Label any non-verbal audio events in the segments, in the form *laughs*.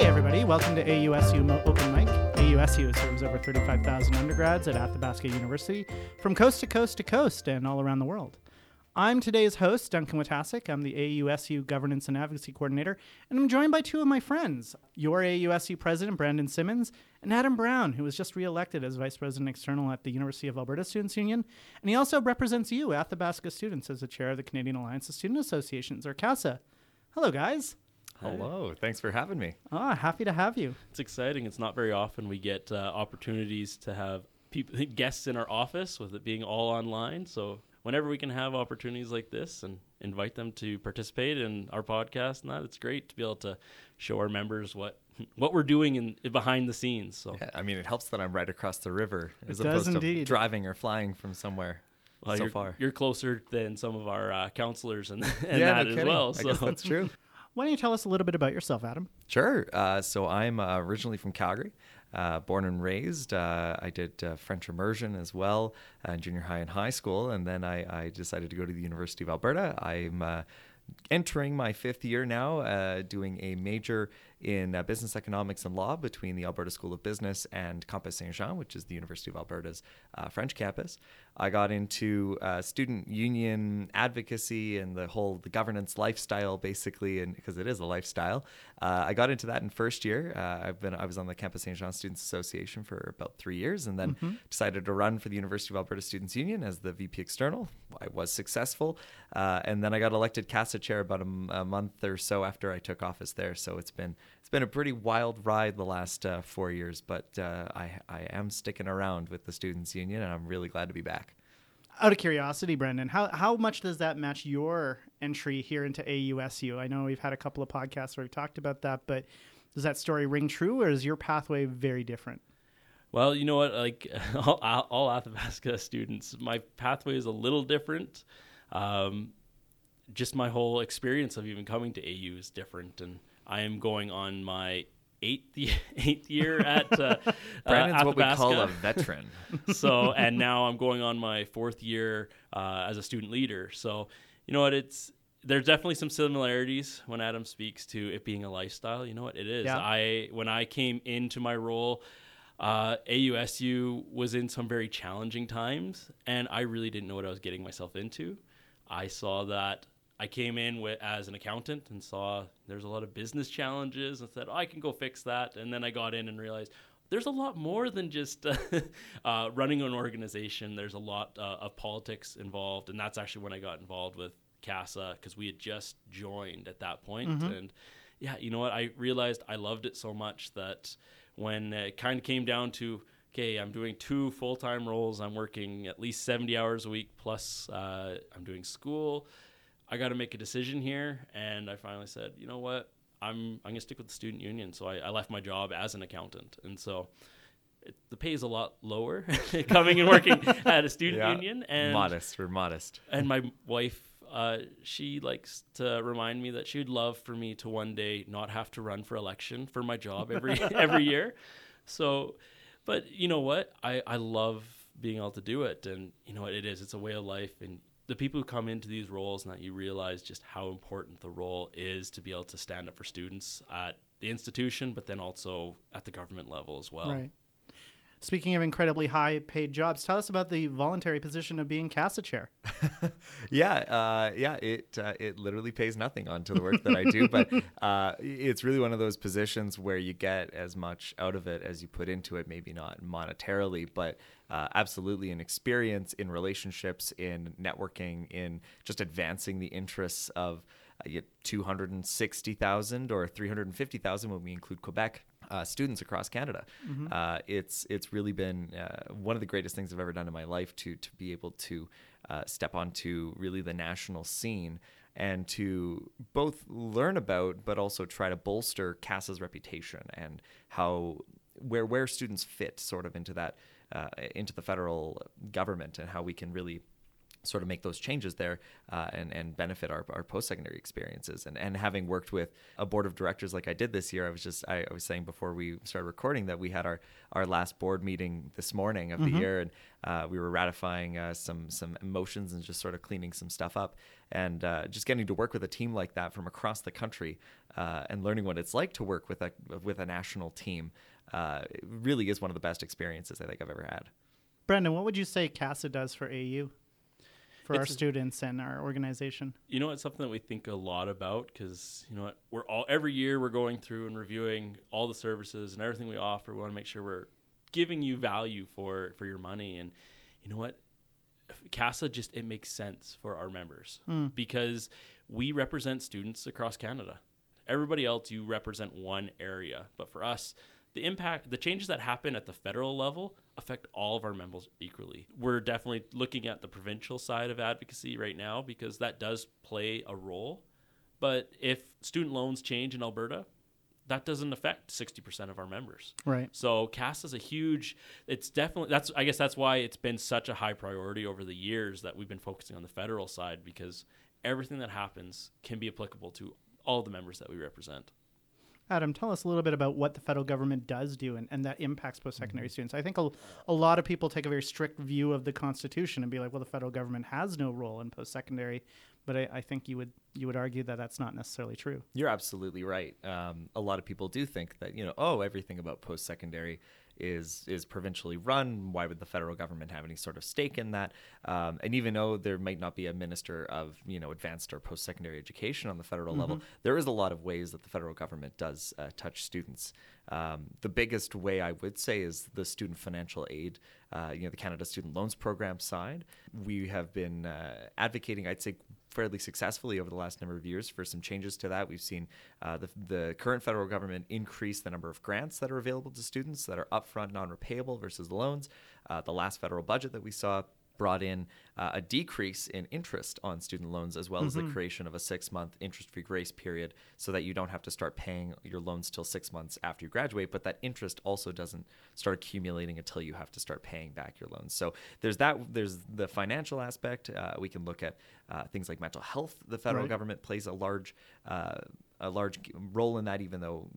Hey, everybody, welcome to AUSU Open Mic. AUSU serves over 35,000 undergrads at Athabasca University from coast to coast to coast and all around the world. I'm today's host, Duncan Wojtaszek. I'm the AUSU Governance and Advocacy Coordinator, and I'm joined by two of my friends, your AUSU President, Brandon Simmons, and Adam Brown, who was just reelected as Vice President External at the University of Alberta Students Union. And he also represents you, Athabasca students, as the chair of the Canadian Alliance of Student Associations, or CASA. Hello, guys. Hello, thanks for having me. Ah, happy to have you. It's exciting. It's not very often we get uh, opportunities to have people *laughs* guests in our office with it being all online. So whenever we can have opportunities like this and invite them to participate in our podcast and that, it's great to be able to show our members what *laughs* what we're doing in behind the scenes. So Yeah, I mean, it helps that I'm right across the river as It opposed indeed. to driving or flying from somewhere well, so you're, far. you're closer than some of our uh, counselors and, *laughs* and yeah, that no as kidding. well. I So guess that's true. Why don't you tell us a little bit about yourself, Adam? Sure. Uh, so I'm uh, originally from Calgary, uh, born and raised. Uh, I did uh, French immersion as well, uh, junior high and high school, and then I, I decided to go to the University of Alberta. I'm uh, entering my fifth year now, uh, doing a major in business economics and law between the Alberta School of Business and Campus Saint Jean, which is the University of Alberta's French campus. I got into uh, student union advocacy and the whole the governance lifestyle, basically, and because it is a lifestyle. Uh, I got into that in first year. Uh, I've been I was on the Campus Saint Jean Students Association for about three years, and then decided to run for the University of Alberta Students Union as the VP External. I was successful, uh, and then I got elected CASA chair about a, m- a month or so after I took office there. So it's been it's been a pretty wild ride the last uh, four years, but uh, I I am sticking around with the Students Union, and I'm really glad to be back. Out of curiosity, Brendan, how, how much does that match your entry here into AUSU? I know we've had a couple of podcasts where we've talked about that, but does that story ring true or is your pathway very different? Well, you know what? Like *laughs* all, all Athabasca students, my pathway is a little different. Um, just my whole experience of even coming to AU is different, and I am going on my eighth *laughs* eighth year at uh, *laughs* Brandon's uh, what we call a veteran. *laughs* so, and now I'm going on my fourth year uh, as a student leader. So, you know what? It's there's definitely some similarities when Adam speaks to it being a lifestyle. You know what? It is. Yeah. I when I came into my role. Uh, AUSU was in some very challenging times, and I really didn't know what I was getting myself into. I saw that I came in with, as an accountant and saw there's a lot of business challenges and said, oh, I can go fix that. And then I got in and realized there's a lot more than just uh, *laughs* uh, running an organization. There's a lot uh, of politics involved. And that's actually when I got involved with CASA because we had just joined at that point. And yeah, you know what? I realized I loved it so much that when it kind of came down to, okay, I'm doing two full time roles, I'm working at least 70 hours a week, plus uh, I'm doing school. I got to make a decision here, and I finally said, you know what, I'm I'm gonna stick with the student union. So I, I left my job as an accountant, and so it, the pay is a lot lower *laughs* coming and working *laughs* at a student Yeah. union. And modest, we're modest. and my wife, uh, she likes to remind me that she would love for me to one day not have to run for election for my job every *laughs* every year. So, but you know what? I I love being able to do it, and you know what it is. It's a way of life, and the people who come into these roles and that you realize just how important the role is to be able to stand up for students at the institution, but then also at the government level as well. Right. Speaking of incredibly high paid jobs, tell us about the voluntary position of being CASA chair. *laughs* Yeah, uh, yeah. It uh, it literally pays nothing onto the work that I do, *laughs* but uh, it's really one of those positions where you get as much out of it as you put into it. Maybe not monetarily, but uh, absolutely in experience, in relationships, in networking, in just advancing the interests of uh, 260,000 or 350,000 when we include Quebec uh, students across Canada. Uh, it's it's really been uh, one of the greatest things I've ever done in my life to to be able to uh, step onto really the national scene and to both learn about but also try to bolster CASA's reputation and how where where students fit sort of into that uh, into the federal government and how we can really sort of make those changes there uh, and, and benefit our, our post-secondary experiences and, and having worked with a board of directors like i did this year i was just i, I was saying before we started recording that we had our, our last board meeting this morning of mm-hmm. the year and uh, we were ratifying uh, some some emotions and just sort of cleaning some stuff up and uh, just getting to work with a team like that from across the country uh, and learning what it's like to work with a with a national team uh, really is one of the best experiences i think i've ever had brendan what would you say casa does for au for it's our students and our organization. You know, it's something that we think a lot about because you know what, we're all every year we're going through and reviewing all the services and everything we offer. We want to make sure we're giving you value for for your money, and you know what, CASA just it makes sense for our members mm. because we represent students across Canada. Everybody else, you represent one area, but for us, the impact, the changes that happen at the federal level affect all of our members equally. We're definitely looking at the provincial side of advocacy right now because that does play a role. But if student loans change in Alberta, that doesn't affect 60% of our members. Right. So CAS is a huge it's definitely that's I guess that's why it's been such a high priority over the years that we've been focusing on the federal side because everything that happens can be applicable to all the members that we represent. Adam, tell us a little bit about what the federal government does do and, and that impacts post secondary mm-hmm. students. I think a, a lot of people take a very strict view of the Constitution and be like, well, the federal government has no role in post secondary. But I, I, think you would you would argue that that's not necessarily true. You're absolutely right. Um, a lot of people do think that you know, oh, everything about post secondary is is provincially run. Why would the federal government have any sort of stake in that? Um, and even though there might not be a minister of you know advanced or post secondary education on the federal mm-hmm. level, there is a lot of ways that the federal government does uh, touch students. Um, the biggest way I would say is the student financial aid, uh, you know, the Canada Student Loans Program side. We have been uh, advocating, I'd say, fairly successfully over the last number of years for some changes to that. We've seen uh, the, the current federal government increase the number of grants that are available to students that are upfront, non repayable versus loans. Uh, the last federal budget that we saw brought in uh, a decrease in interest on student loans as well mm-hmm. as the mm-hmm. creation of a six month interest free grace period so that you don't have to start paying your loans till six months after you graduate but that interest also doesn't start accumulating until you have to start paying back your loans so there's that there's the financial aspect uh, we can look at uh, things like mental health the federal right. government plays a large uh, a large role in that even though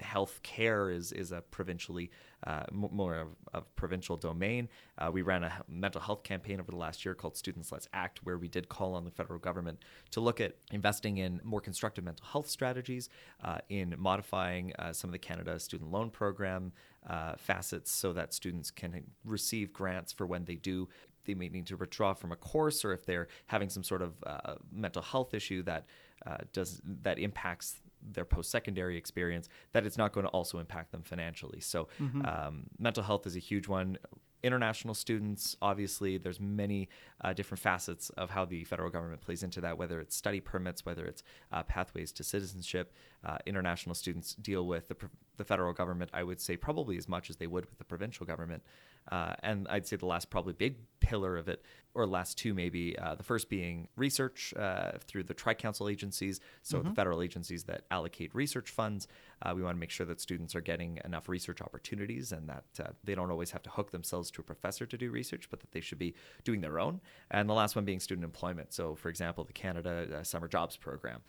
health care is is a provincially uh, more of a provincial domain. Uh, we ran a mental health campaign over the last year called Students Let's Act, where we did call on the federal government to look at investing in more constructive mental health strategies, uh, in modifying uh, some of the Canada Student Loan Program uh, facets so that students can receive grants for when they do they may need to withdraw from a course or if they're having some sort of uh, mental health issue that uh, does that impacts their post-secondary experience that it's not going to also impact them financially. So mm-hmm. um, mental health is a huge one. International students obviously there's many uh, different facets of how the federal government plays into that whether it's study permits whether it's uh, pathways to citizenship. Uh, international students deal with the, the federal government i would say probably as much as they would with the provincial government uh, and I'd say the last probably big pillar of it, or last two maybe, uh, the first being research uh, through the tri-council agencies, so mm-hmm. the federal agencies that allocate research funds. Uh, we want to make sure that students are getting enough research opportunities and that uh, they don't always have to hook themselves to a professor to do research, but that they should be doing their own. And the last one being student employment. So, for example, the Canada uh, Summer Jobs Program,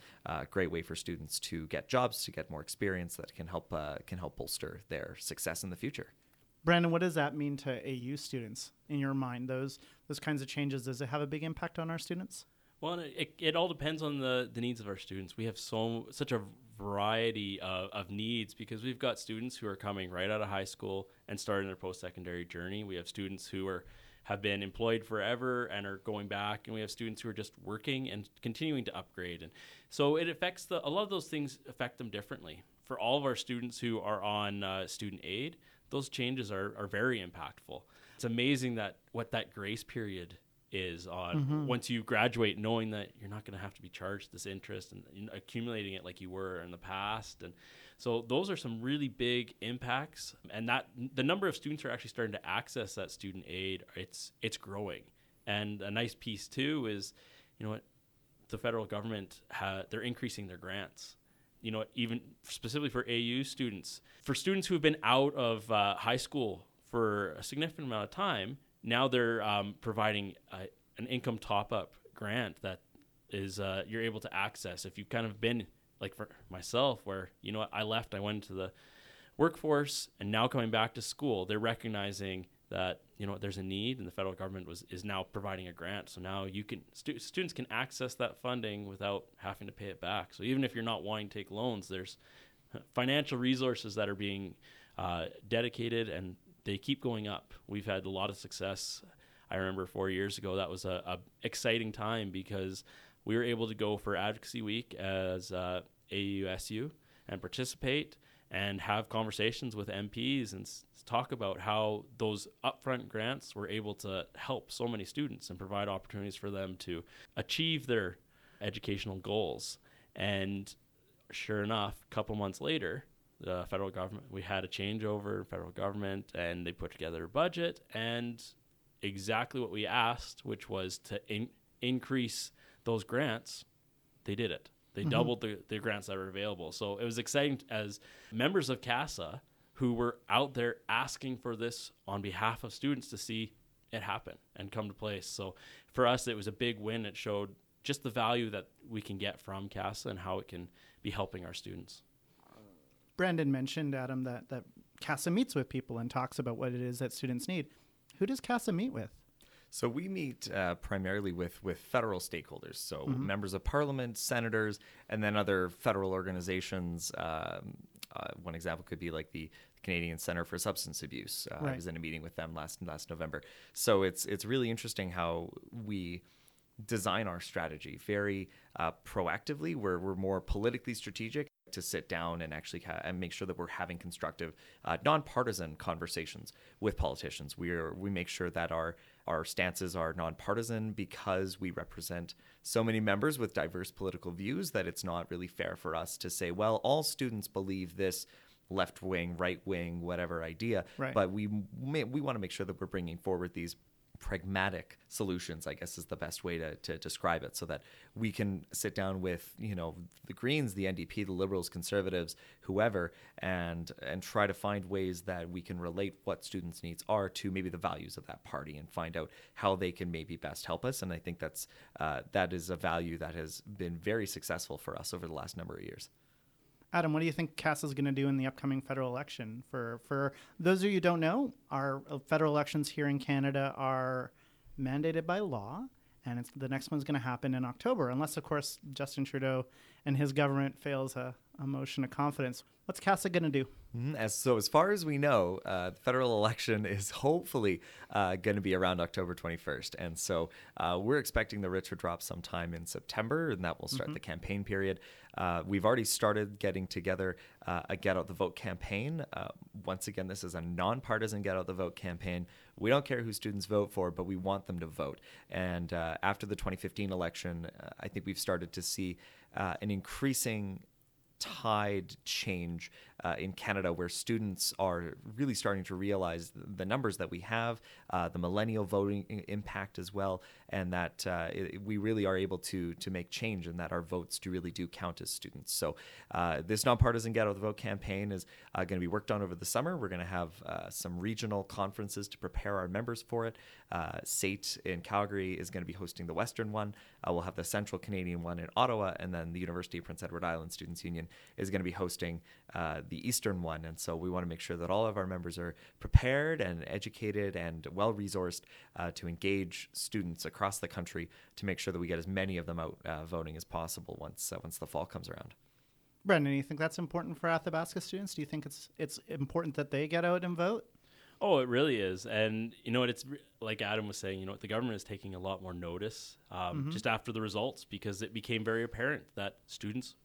great way for students to get jobs, to get more experience that can help can help bolster their success in the future. Brandon, what does that mean to AU students in your mind? Those those kinds of changes, does it have a big impact on our students? Well, it, it all depends on the, the needs of our students. We have so such a variety of, of needs because we've got students who are coming right out of high school and starting their post secondary journey. We have students who are have been employed forever and are going back, and we have students who are just working and continuing to upgrade. And so it affects the a lot of those things affect them differently. For all of our students who are on uh, student aid, those changes are, are very impactful. It's amazing that what that grace period is on mm-hmm. once you graduate, knowing that you're not going to have to be charged this interest and accumulating it like you were in the past. And so those are some really big impacts. And that the number of students are actually starting to access that student aid, it's it's growing. And a nice piece too is, you know what, the federal government ha- they're increasing their grants you know, even specifically for AU students, for students who have been out of uh, high school for a significant amount of time, now they're um, providing uh, an income top up grant that is uh, you're able to access. If you've kind of been like for myself where you know I left I went to the workforce and now coming back to school they're recognizing that you know there's a need and the federal government was is now providing a grant. So now you can stu- students can access that funding without having to pay it back. So even if you're not wanting to take loans there's financial resources that are being uh, dedicated and they keep going up. We've had a lot of success. I remember four years ago that was a, a exciting time because we were able to go for advocacy week as uh, ausu and participate and have conversations with MPs and s- talk about how those upfront grants were able to help so many students and provide opportunities for them to achieve their educational goals. And sure enough, a couple months later, the federal government, we had a changeover in federal government and they put together a budget and exactly what we asked, which was to in- increase those grants, they did it. They Mm-hmm. doubled the, the grants that were available. So it was exciting as members of CASA who were out there asking for this on behalf of students to see it happen and come to place. So for us, it was a big win. It showed just the value that we can get from CASA and how it can be helping our students. Brandon mentioned, Adam, that, that CASA meets with people and talks about what it is that students need. Who does CASA meet with? So we meet uh, primarily with with federal stakeholders, so members of parliament, senators, and then other federal organizations. Um, uh, one example could be like the Canadian Center for Substance Abuse. Uh, I was in a meeting with them last last November. So it's it's really interesting how we design our strategy very uh, proactively. We're, we're more politically strategic to sit down and actually ha- and make sure that we're having constructive, uh, nonpartisan conversations with politicians. We are we make sure that our our stances are nonpartisan because we represent so many members with diverse political views that it's not really fair for us to say, well, all students believe this left wing, right wing, whatever idea. Right. But we may, we want to make sure that we're bringing forward these pragmatic solutions i guess is the best way to, to describe it so that we can sit down with you know the greens the ndp the liberals conservatives whoever and and try to find ways that we can relate what students needs are to maybe the values of that party and find out how they can maybe best help us and i think that's uh, that is a value that has been very successful for us over the last number of years Adam, what do you think CASA is going to do in the upcoming federal election? For for those of you who don't know, our uh, federal elections here in Canada are mandated by law, and it's, the next one's going to happen in October, unless of course Justin Trudeau and his government fails a, a motion of confidence. What's CASA going to do? Mhm. As so, as far as we know, uh, the federal *laughs* election is hopefully uh, going to be around October 21st, and so uh, we're expecting the writ to drop sometime in September, and that will start the campaign period. Uh, we've already started getting together uh, a Get Out the Vote campaign. Uh, once again, this is a nonpartisan Get Out the Vote campaign. We don't care who students vote for, but we want them to vote. And uh, after the 2015 election, uh, I think we've started to see uh, an increasing tide change uh, in Canada where students are really starting to realize the numbers that we have, uh, the millennial voting impact as well, and that uh, i we really are able to to make change and that our votes do really do count as students. So uh, this nonpartisan Get Out the Vote campaign is uh, going to be worked on over the summer. We're going to have uh, some regional conferences to prepare our members for it. Uh, SAIT in Calgary is going to be hosting the Western one. Uh, we'll have the Central Canadian one in Ottawa, and then the University of Prince Edward Island Students Union is going to be hosting the Eastern one. And so we want to make sure that all of our members are prepared and educated and well resourced to engage students across the country to make sure that we get as many of them out uh, voting as possible once uh, once the fall comes around. Brendan, do you think that's important for Athabasca students? Do you think it's it's important that they get out and vote? Oh, it really is, and you know what? It's like Adam was saying. You know, what, the government is taking a lot more notice um, just after the results because it became very apparent that students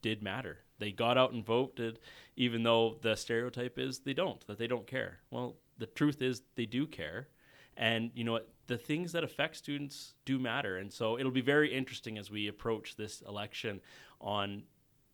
did matter. They got out and voted, even though the stereotype is they don't, that they don't care. Well, the truth is they do care, and you know? The things that affect students do matter, and so it'll be very interesting as we approach this election on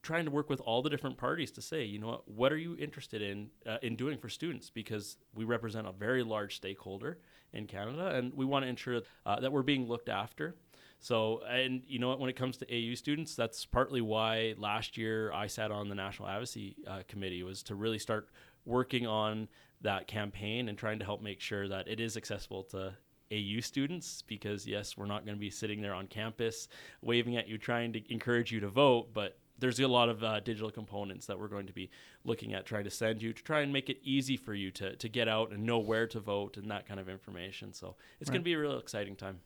trying to work with all the different parties to say, you know what, what are you interested in uh, in doing for students? Because we represent a very large stakeholder in Canada, and we want to ensure uh, that we're being looked after. So, and you know what, when it comes to AU students, that's partly why last year I sat on the National Advocacy uh, Committee was to really start working on that campaign and trying to help make sure that it is accessible to AU students because yes, we're not going to be sitting there on campus waving at you trying to encourage you to vote, but there's a lot of uh, digital components that we're going to be looking at trying to send you to try and make it easy for you to, to get out and know where to vote and that kind of information. So it's Right. going to be a real exciting time.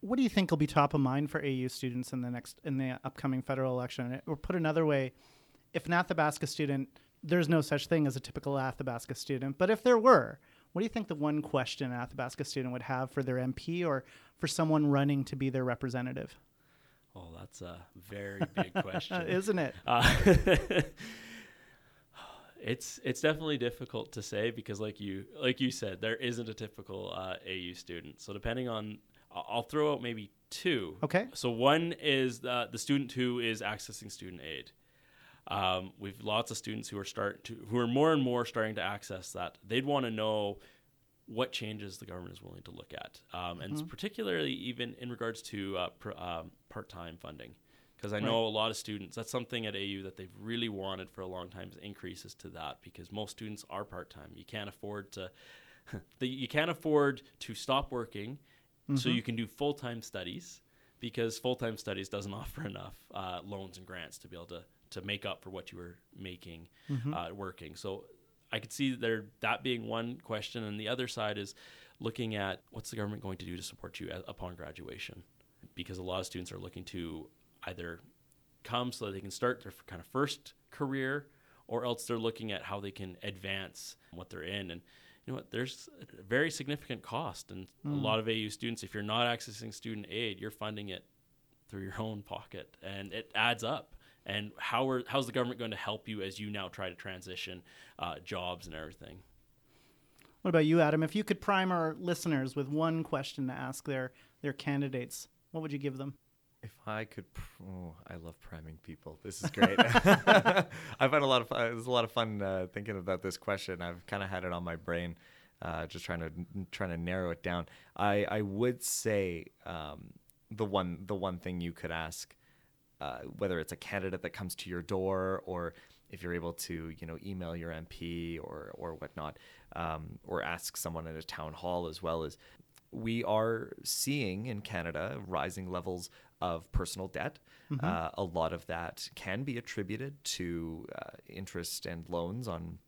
What do you think will be top of mind for AU students in the next in the upcoming federal election? Or put another way, if an Athabasca student, there's no such thing as a typical Athabasca student, but if there were, what do you think the one question an Athabasca student would have for their MP or for someone running to be their representative? Oh, that's a very big question. *laughs* Isn't it? Uh, *laughs* it's it's definitely difficult to say because, like you like you said, there isn't a typical uh, AU student. So depending on, I'll I'll throw out maybe two. Okay. So one is the, the student who is accessing student aid. Um, we've lots of students who are start to who are more and more starting to access that. They'd want to know what changes the government is willing to look at, um, and particularly even in regards to uh, pr- um, part-time funding, because I know a lot of students. That's something at AU that they've really wanted for a long time. Is increases to that because most students are part-time. You can't afford to. *laughs* the, you can't afford to stop working, so you can do full-time studies because full-time studies doesn't *laughs* offer enough uh, loans and grants to be able to to make up for what you were making uh, working. So I could see there that being one question, and the other side is looking at what's the government going to do to support you upon graduation, because a lot of students are looking to either come so that they can start their kind of first career, or else they're looking at how they can advance what they're in. And you know what? There's a very significant cost, and a lot of AU students, if you're not accessing student aid, you're funding it through your own pocket, and it adds up. And how are how's the government going to help you as you now try to transition uh, jobs and everything? What about you, Adam? If you could prime our listeners with one question to ask their their candidates, what would you give them? If I could, pr- oh, I love priming people. This is great. *laughs* I've had a lot of fun. It was a lot of fun uh, thinking about this question. I've kind of had it on my brain, uh, just trying to trying to narrow it down. I I would say um, the one the one thing you could ask, uh, whether it's a candidate that comes to your door or if you're able to you know email your MP or or whatnot, um, or ask someone at a town hall as well as we are seeing in Canada rising levels of personal debt. Uh, a lot of that can be attributed to uh, interest and loans on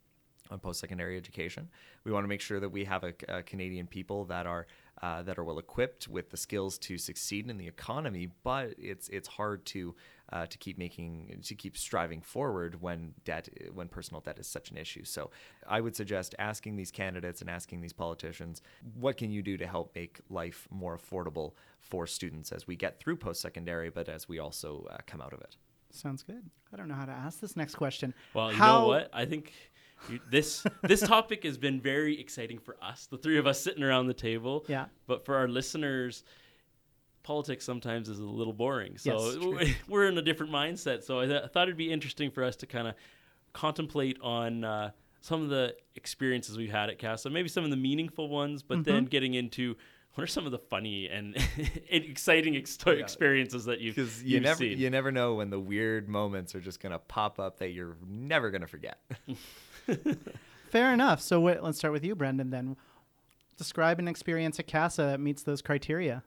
on post-secondary education. We want to make sure that we have a, a Canadian people that are uh, that are well equipped with the skills to succeed in the economy. But it's it's hard to uh, to keep making to keep striving forward when debt when personal debt is such an issue. So I would suggest asking these candidates and asking these politicians, what can you do to help make life more affordable for students as we get through post-secondary, but as we also uh, come out of it. Sounds good. I don't know how to ask this next question. Well, you How- know what? I think you, this this topic has been very exciting for us, the three of us sitting around the table. Yeah. But for our listeners, politics sometimes is a little boring. So Yes, true. *laughs* we're in a different mindset. So I, th- I thought it'd be interesting for us to kind of contemplate on uh, some of the experiences we've had at CASA, maybe some of the meaningful ones, but then getting into what are some of the funny and *laughs* exciting ex- experiences that you've, Because you you've never seen. you never know when the weird moments are just gonna pop up that you're never gonna forget. *laughs* *laughs* Fair enough. So wait, let's start with you, Brendan. Then describe an experience at CASA that meets those criteria.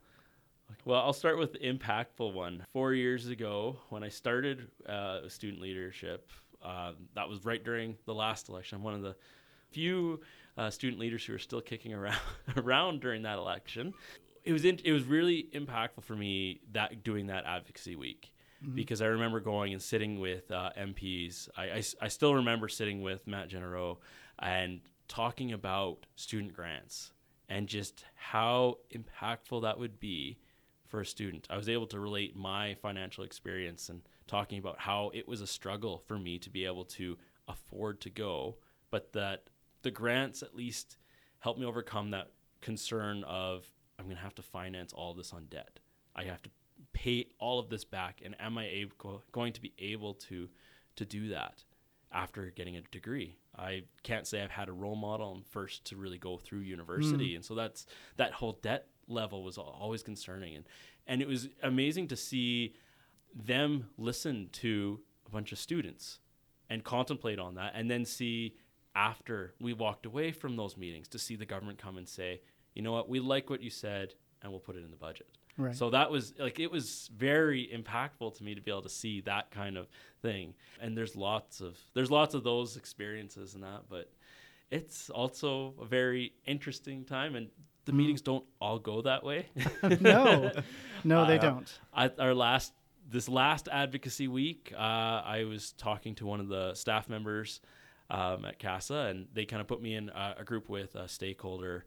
Well, I'll start with the impactful one. Four years ago, when I started uh, student leadership, uh, that was right during the last election. I'm one of the few uh, student leaders who are still kicking around *laughs* around during that election. It was in, it was really impactful for me that doing that advocacy week because I remember going and sitting with uh, MPs. I still remember sitting with Matt Jeneroux and talking about student grants and just how impactful that would be for a student. I was able to relate my financial experience and talking about how it was a struggle for me to be able to afford to go, but that the grants at least helped me overcome that concern of I'm going to have to finance all this on debt. I have to pay all of this back and am I able, going to be able to to do that after getting a degree? I can't say I've had a role model and first to really go through university hmm. and so that's that whole debt level was always concerning and and it was amazing to see them listen to a bunch of students and contemplate on that and then see after we walked away from those meetings to see the government come and say you know what, we like what you said, and we'll put it in the budget. Right. So that was like it was very impactful to me to be able to see that kind of thing. And there's lots of there's lots of those experiences and that, but it's also a very interesting time and the Mm. meetings don't all go that way. *laughs* no, *laughs* no, they Uh, don't. At our last this last advocacy week, uh, I was talking to one of the staff members um, at CASA, and they kind of put me in a, a group with a stakeholder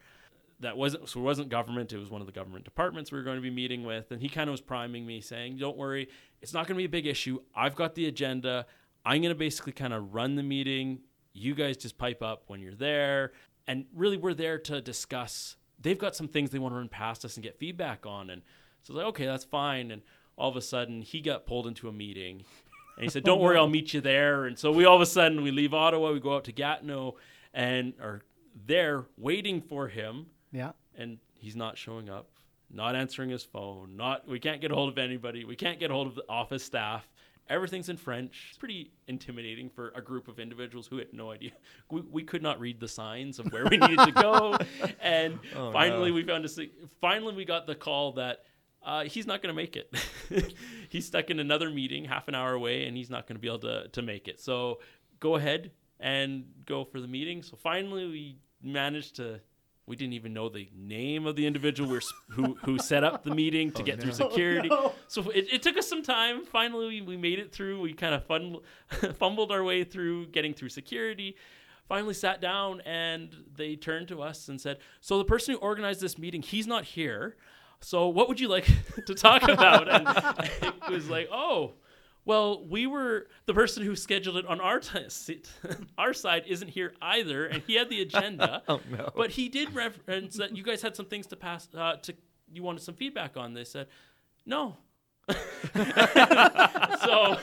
that wasn't so it wasn't government. It was one of the government departments we were going to be meeting with, and he kind of was priming me, saying, "Don't worry, it's not going to be a big issue. I've got the agenda. I'm going to basically kind of run the meeting. You guys just pipe up when you're there, and really we're there to discuss. They've got some things they want to run past us and get feedback on, and so I was like, okay, that's fine. And all of a sudden, he got pulled into a meeting. And he said, *laughs* "Don't oh, worry, I'll meet you there." And so we all of a sudden we leave Ottawa, we go out to Gatineau, and are there waiting for him Yeah. and he's not showing up, not answering his phone, not we can't get a hold of anybody, we can't get a hold of the office staff. Everything's in French. It's pretty intimidating for a group of individuals who had no idea. *laughs* We, we could not read the signs of where we needed to go, *laughs* and Oh, finally no. we found a. Finally, we got the call that uh, he's not going to make it. *laughs* he's stuck in another meeting, half an hour away, and he's not going to be able to to make it. So go ahead and go for the meeting. So finally, we managed to. We didn't even know the name of the individual we're, who who set up the meeting to oh, get through *laughs* security. So it, it took us some time. Finally, we, we made it through. We kind of *laughs* fumbled our way through getting through security. Finally, sat down and they turned to us and said, "So the person who organized this meeting, he's not here. So what would you like *laughs* to talk about?" And it was like, "Oh." Well, we were the person who scheduled it on our t- *laughs* our side isn't here either, and he had the agenda. *laughs* Oh, no. But he did reference that you guys had some things to pass uh, to you wanted some feedback on. They said, no. *laughs* so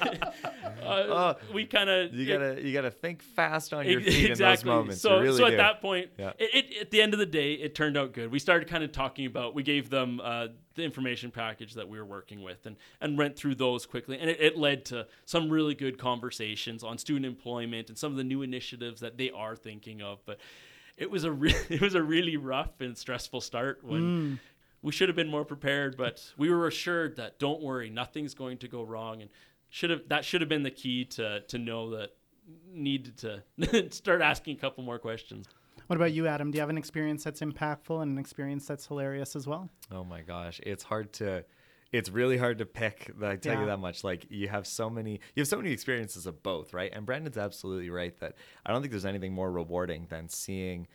uh, we kind of You gotta you gotta think fast on your feet in those moments. So, really so at do. that point, Yeah. it, it, at the end of the day, it turned out good. We started kind of talking about. We gave them uh, the information package that we were working with, and and went through those quickly, and it, it led to some really good conversations on student employment and some of the new initiatives that they are thinking of. But it was a re- *laughs* it was a really rough and stressful start when. We should have been more prepared, but we were assured that don't worry, nothing's going to go wrong, and should have that should have been the key to to know that needed to *laughs* start asking a couple more questions. What about you, Adam? Do you have an experience that's impactful and an experience that's hilarious as well? Oh my gosh, it's hard to it's really hard to pick. I tell Yeah. you that much. Like you have so many, you have so many experiences of both, right? And Brandon's absolutely right that I don't think there's anything more rewarding than seeing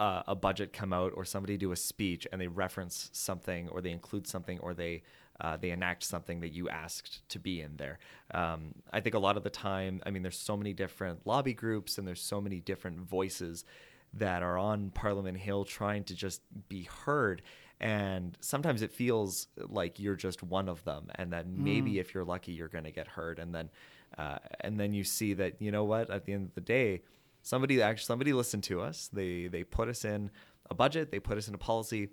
uh, a budget come out or somebody do a speech and they reference something or they include something or they uh, they enact something that you asked to be in there. Um, I think a lot of the time, I mean, there's so many different lobby groups and there's so many different voices that are on Parliament Hill trying to just be heard. And sometimes it feels like you're just one of them, and that maybe if you're lucky, you're going to get heard. And then, uh, and then you see that you know what? At the end of the day, somebody actually somebody listened to us. They they put us in a budget. They put us in a policy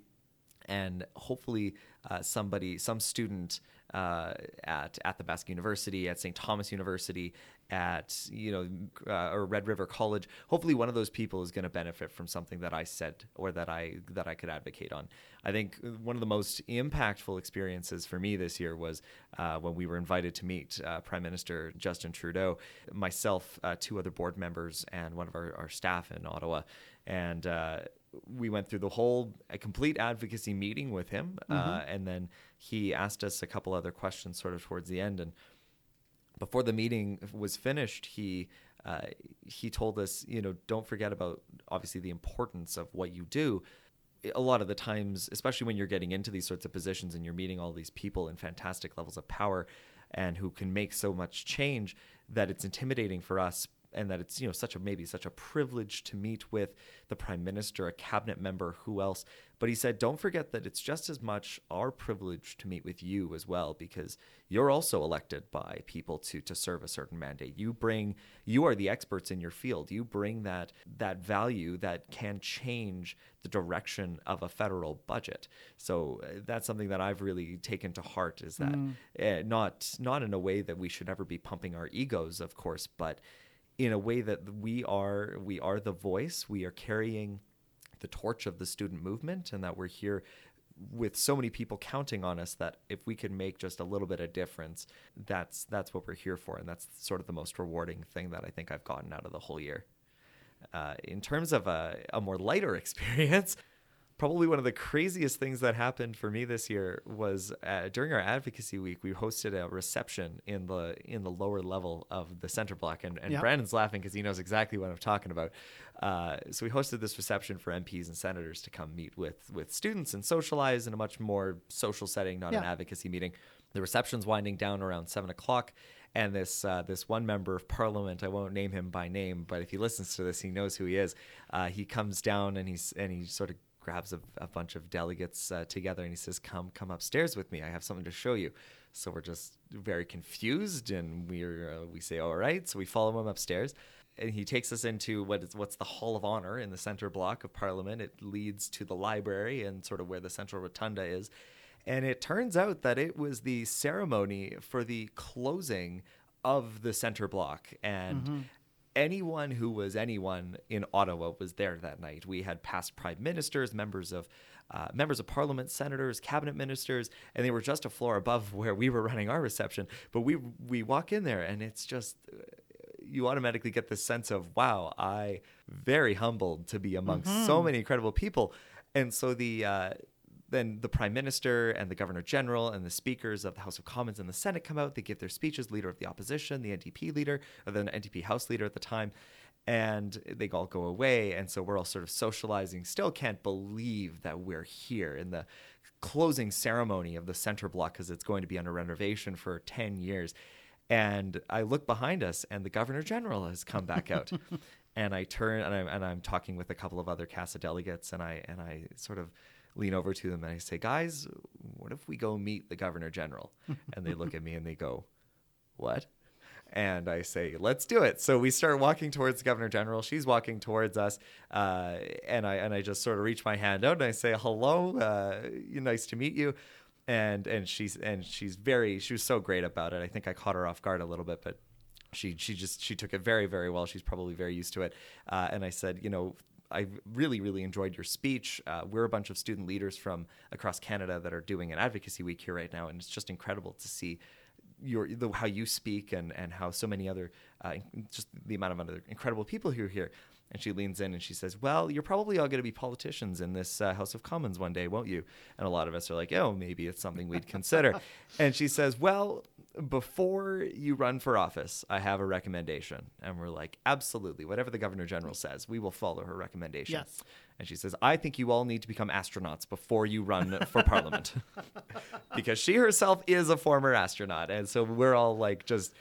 and hopefully uh, somebody, some student uh, at Athabasca University, at St. Thomas University, at you know uh, or Red River College, hopefully one of those people is going to benefit from something that I said or that I that I could advocate on. I think one of the most impactful experiences for me this year was uh, when we were invited to meet uh, Prime Minister Justin Trudeau, myself, uh, two other board members, and one of our, our staff in Ottawa, and uh, we went through the whole a complete advocacy meeting with him, uh, and then he asked us a couple other questions sort of towards the end. And before the meeting was finished, he uh, he told us, you know, don't forget about obviously the importance of what you do. A lot of the times, especially when you're getting into these sorts of positions and you're meeting all these people in fantastic levels of power and who can make so much change, that it's intimidating for us and that it's you know such a maybe such a privilege to meet with the prime minister a cabinet member who else? But he said don't forget that it's just as much our privilege to meet with you as well because you're also elected by people to to serve a certain mandate. You bring you are the experts in your field. You bring that that value that can change the direction of a federal budget. So uh, that's something that I've really taken to heart is that uh, not not in a way that we should ever be pumping our egos of course but in a way that we are we are the voice. We are carrying the torch of the student movement and that we're here with so many people counting on us that if we can make just a little bit of difference that's that's what we're here for. And that's sort of the most rewarding thing that i think i've gotten out of the whole year. Uh, in terms of a, a more lighter *laughs* experience probably one of the craziest things that happened for me this year was uh, during our advocacy week we hosted a reception in the in the lower level of the center block and, and Yeah. brandon's laughing because he knows exactly what i'm talking about. Uh, so we hosted this reception for mps and senators to come meet with with students and socialize in a much more social setting not an advocacy meeting. The reception's winding down around seven o'clock and this uh, this one member of parliament I won't name him by name but if he listens to this he knows who he is uh, he comes down and he's and he sort of grabs a, a bunch of delegates uh, together and he says come come upstairs with me. I have something to show you. So we're just very confused and we're uh, we say all right. So we follow him upstairs and he takes us into what is what's the hall of honor in the center block of parliament. It leads to the library and sort of where the central rotunda is. And it turns out that it was the ceremony for the closing of the center block. And anyone who was anyone in Ottawa was there that night. We had past prime ministers, members of uh, members of parliament, senators, cabinet ministers, and they were just a floor above *laughs* where we were running our reception. But we we walk in there, and it's just you automatically get this sense of wow, I very humbled to be amongst so many incredible people, and so the. Uh, then the prime minister and the governor general and the speakers of the House of Commons and the Senate come out. They give their speeches. Leader of the opposition, the NDP leader, or the NDP House leader at the time, and they all go away. And so we're all sort of socializing. Still can't believe that we're here in the closing ceremony of the center block because it's going to be under renovation for ten years. And I look behind us, and the governor general has come back out. *laughs* and I turn and I'm, and I'm talking with a couple of other CASA delegates, and I and I sort of lean over to them and I say, "Guys, what if we go meet the governor general?" *laughs* and they look at me and they go, "What?" And I say, "Let's do it." So we start walking towards the governor general. She's walking towards us, uh, and I and I just sort of reach my hand out and I say, "Hello, uh, nice to meet you." And and she's and she's very she was so great about it. I think I caught her off guard a little bit, but she she just she took it very very well. She's probably very used to it. Uh, and I said, you know, I really really enjoyed your speech. Uh, we're a bunch of student leaders from across Canada that are doing an advocacy week here right now, and it's just incredible to see your the, how you speak and and how so many other uh, just the amount of other incredible people who are here. And she leans in and she says, "Well, you're probably all going to be politicians in this uh, House of Commons one day, won't you?" And a lot of us are like, "Oh, maybe it's something we'd consider." *laughs* and she says, "Well, before you run for office, I have a recommendation." And we're like, "Absolutely, whatever the governor general says, we will follow her recommendation." Yes. And she says, "I think you all need to become astronauts before you run for parliament," *laughs* because she herself is a former astronaut, and so we're all like just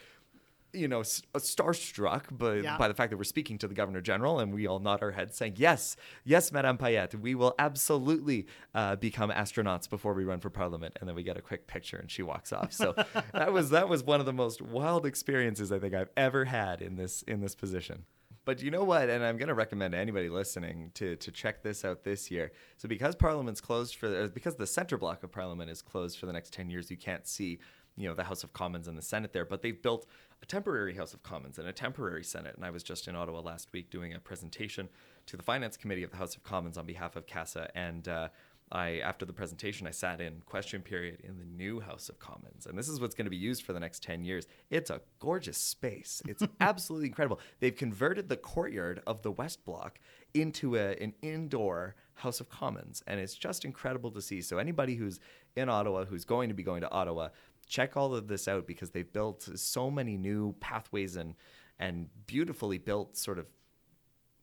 you know, s- starstruck by, Yeah. by the fact that we're speaking to the governor general, and we all nod our heads, saying, "Yes, yes, Madame Payette, we will absolutely uh, become astronauts before we run for parliament." And then we get a quick picture, and she walks off. So *laughs* that was that was one of the most wild experiences I think I've ever had in this in this position. But you know what? And I'm going to recommend to anybody listening to to check this out this year. So because Parliament's closed for uh, because the center block of Parliament is closed for the next 10 years, you can't see you know the House of Commons and the Senate there. But they've built a temporary House of Commons and a temporary Senate. And I was just in Ottawa last week doing a presentation to the Finance Committee of the House of Commons on behalf of CASA and. Uh, I after the presentation I sat in question period in the new House of Commons and this is what's going to be used for the next 10 years. It's a gorgeous space. It's *laughs* absolutely incredible. They've converted the courtyard of the West Block into a, an indoor House of Commons and it's just incredible to see. So anybody who's in Ottawa who's going to be going to Ottawa, check all of this out because they've built so many new pathways and and beautifully built sort of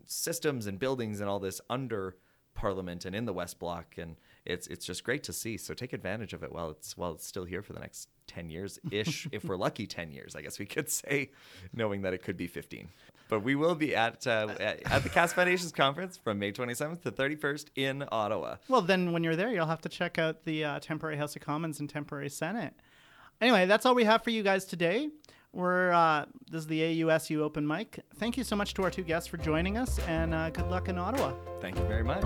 systems and buildings and all this under Parliament and in the West Block, and it's it's just great to see. So take advantage of it while it's while it's still here for the next ten years ish. *laughs* if we're lucky, ten years, I guess we could say, knowing that it could be fifteen. But we will be at uh, at, at the CASA Foundations conference from May twenty seventh to thirty first in Ottawa. Well, then when you're there, you'll have to check out the uh, temporary House of Commons and temporary Senate. Anyway, that's all we have for you guys today. We're uh, this is the AUSU open mic. Thank you so much to our two guests for joining us, and uh, good luck in Ottawa. Thank you very much.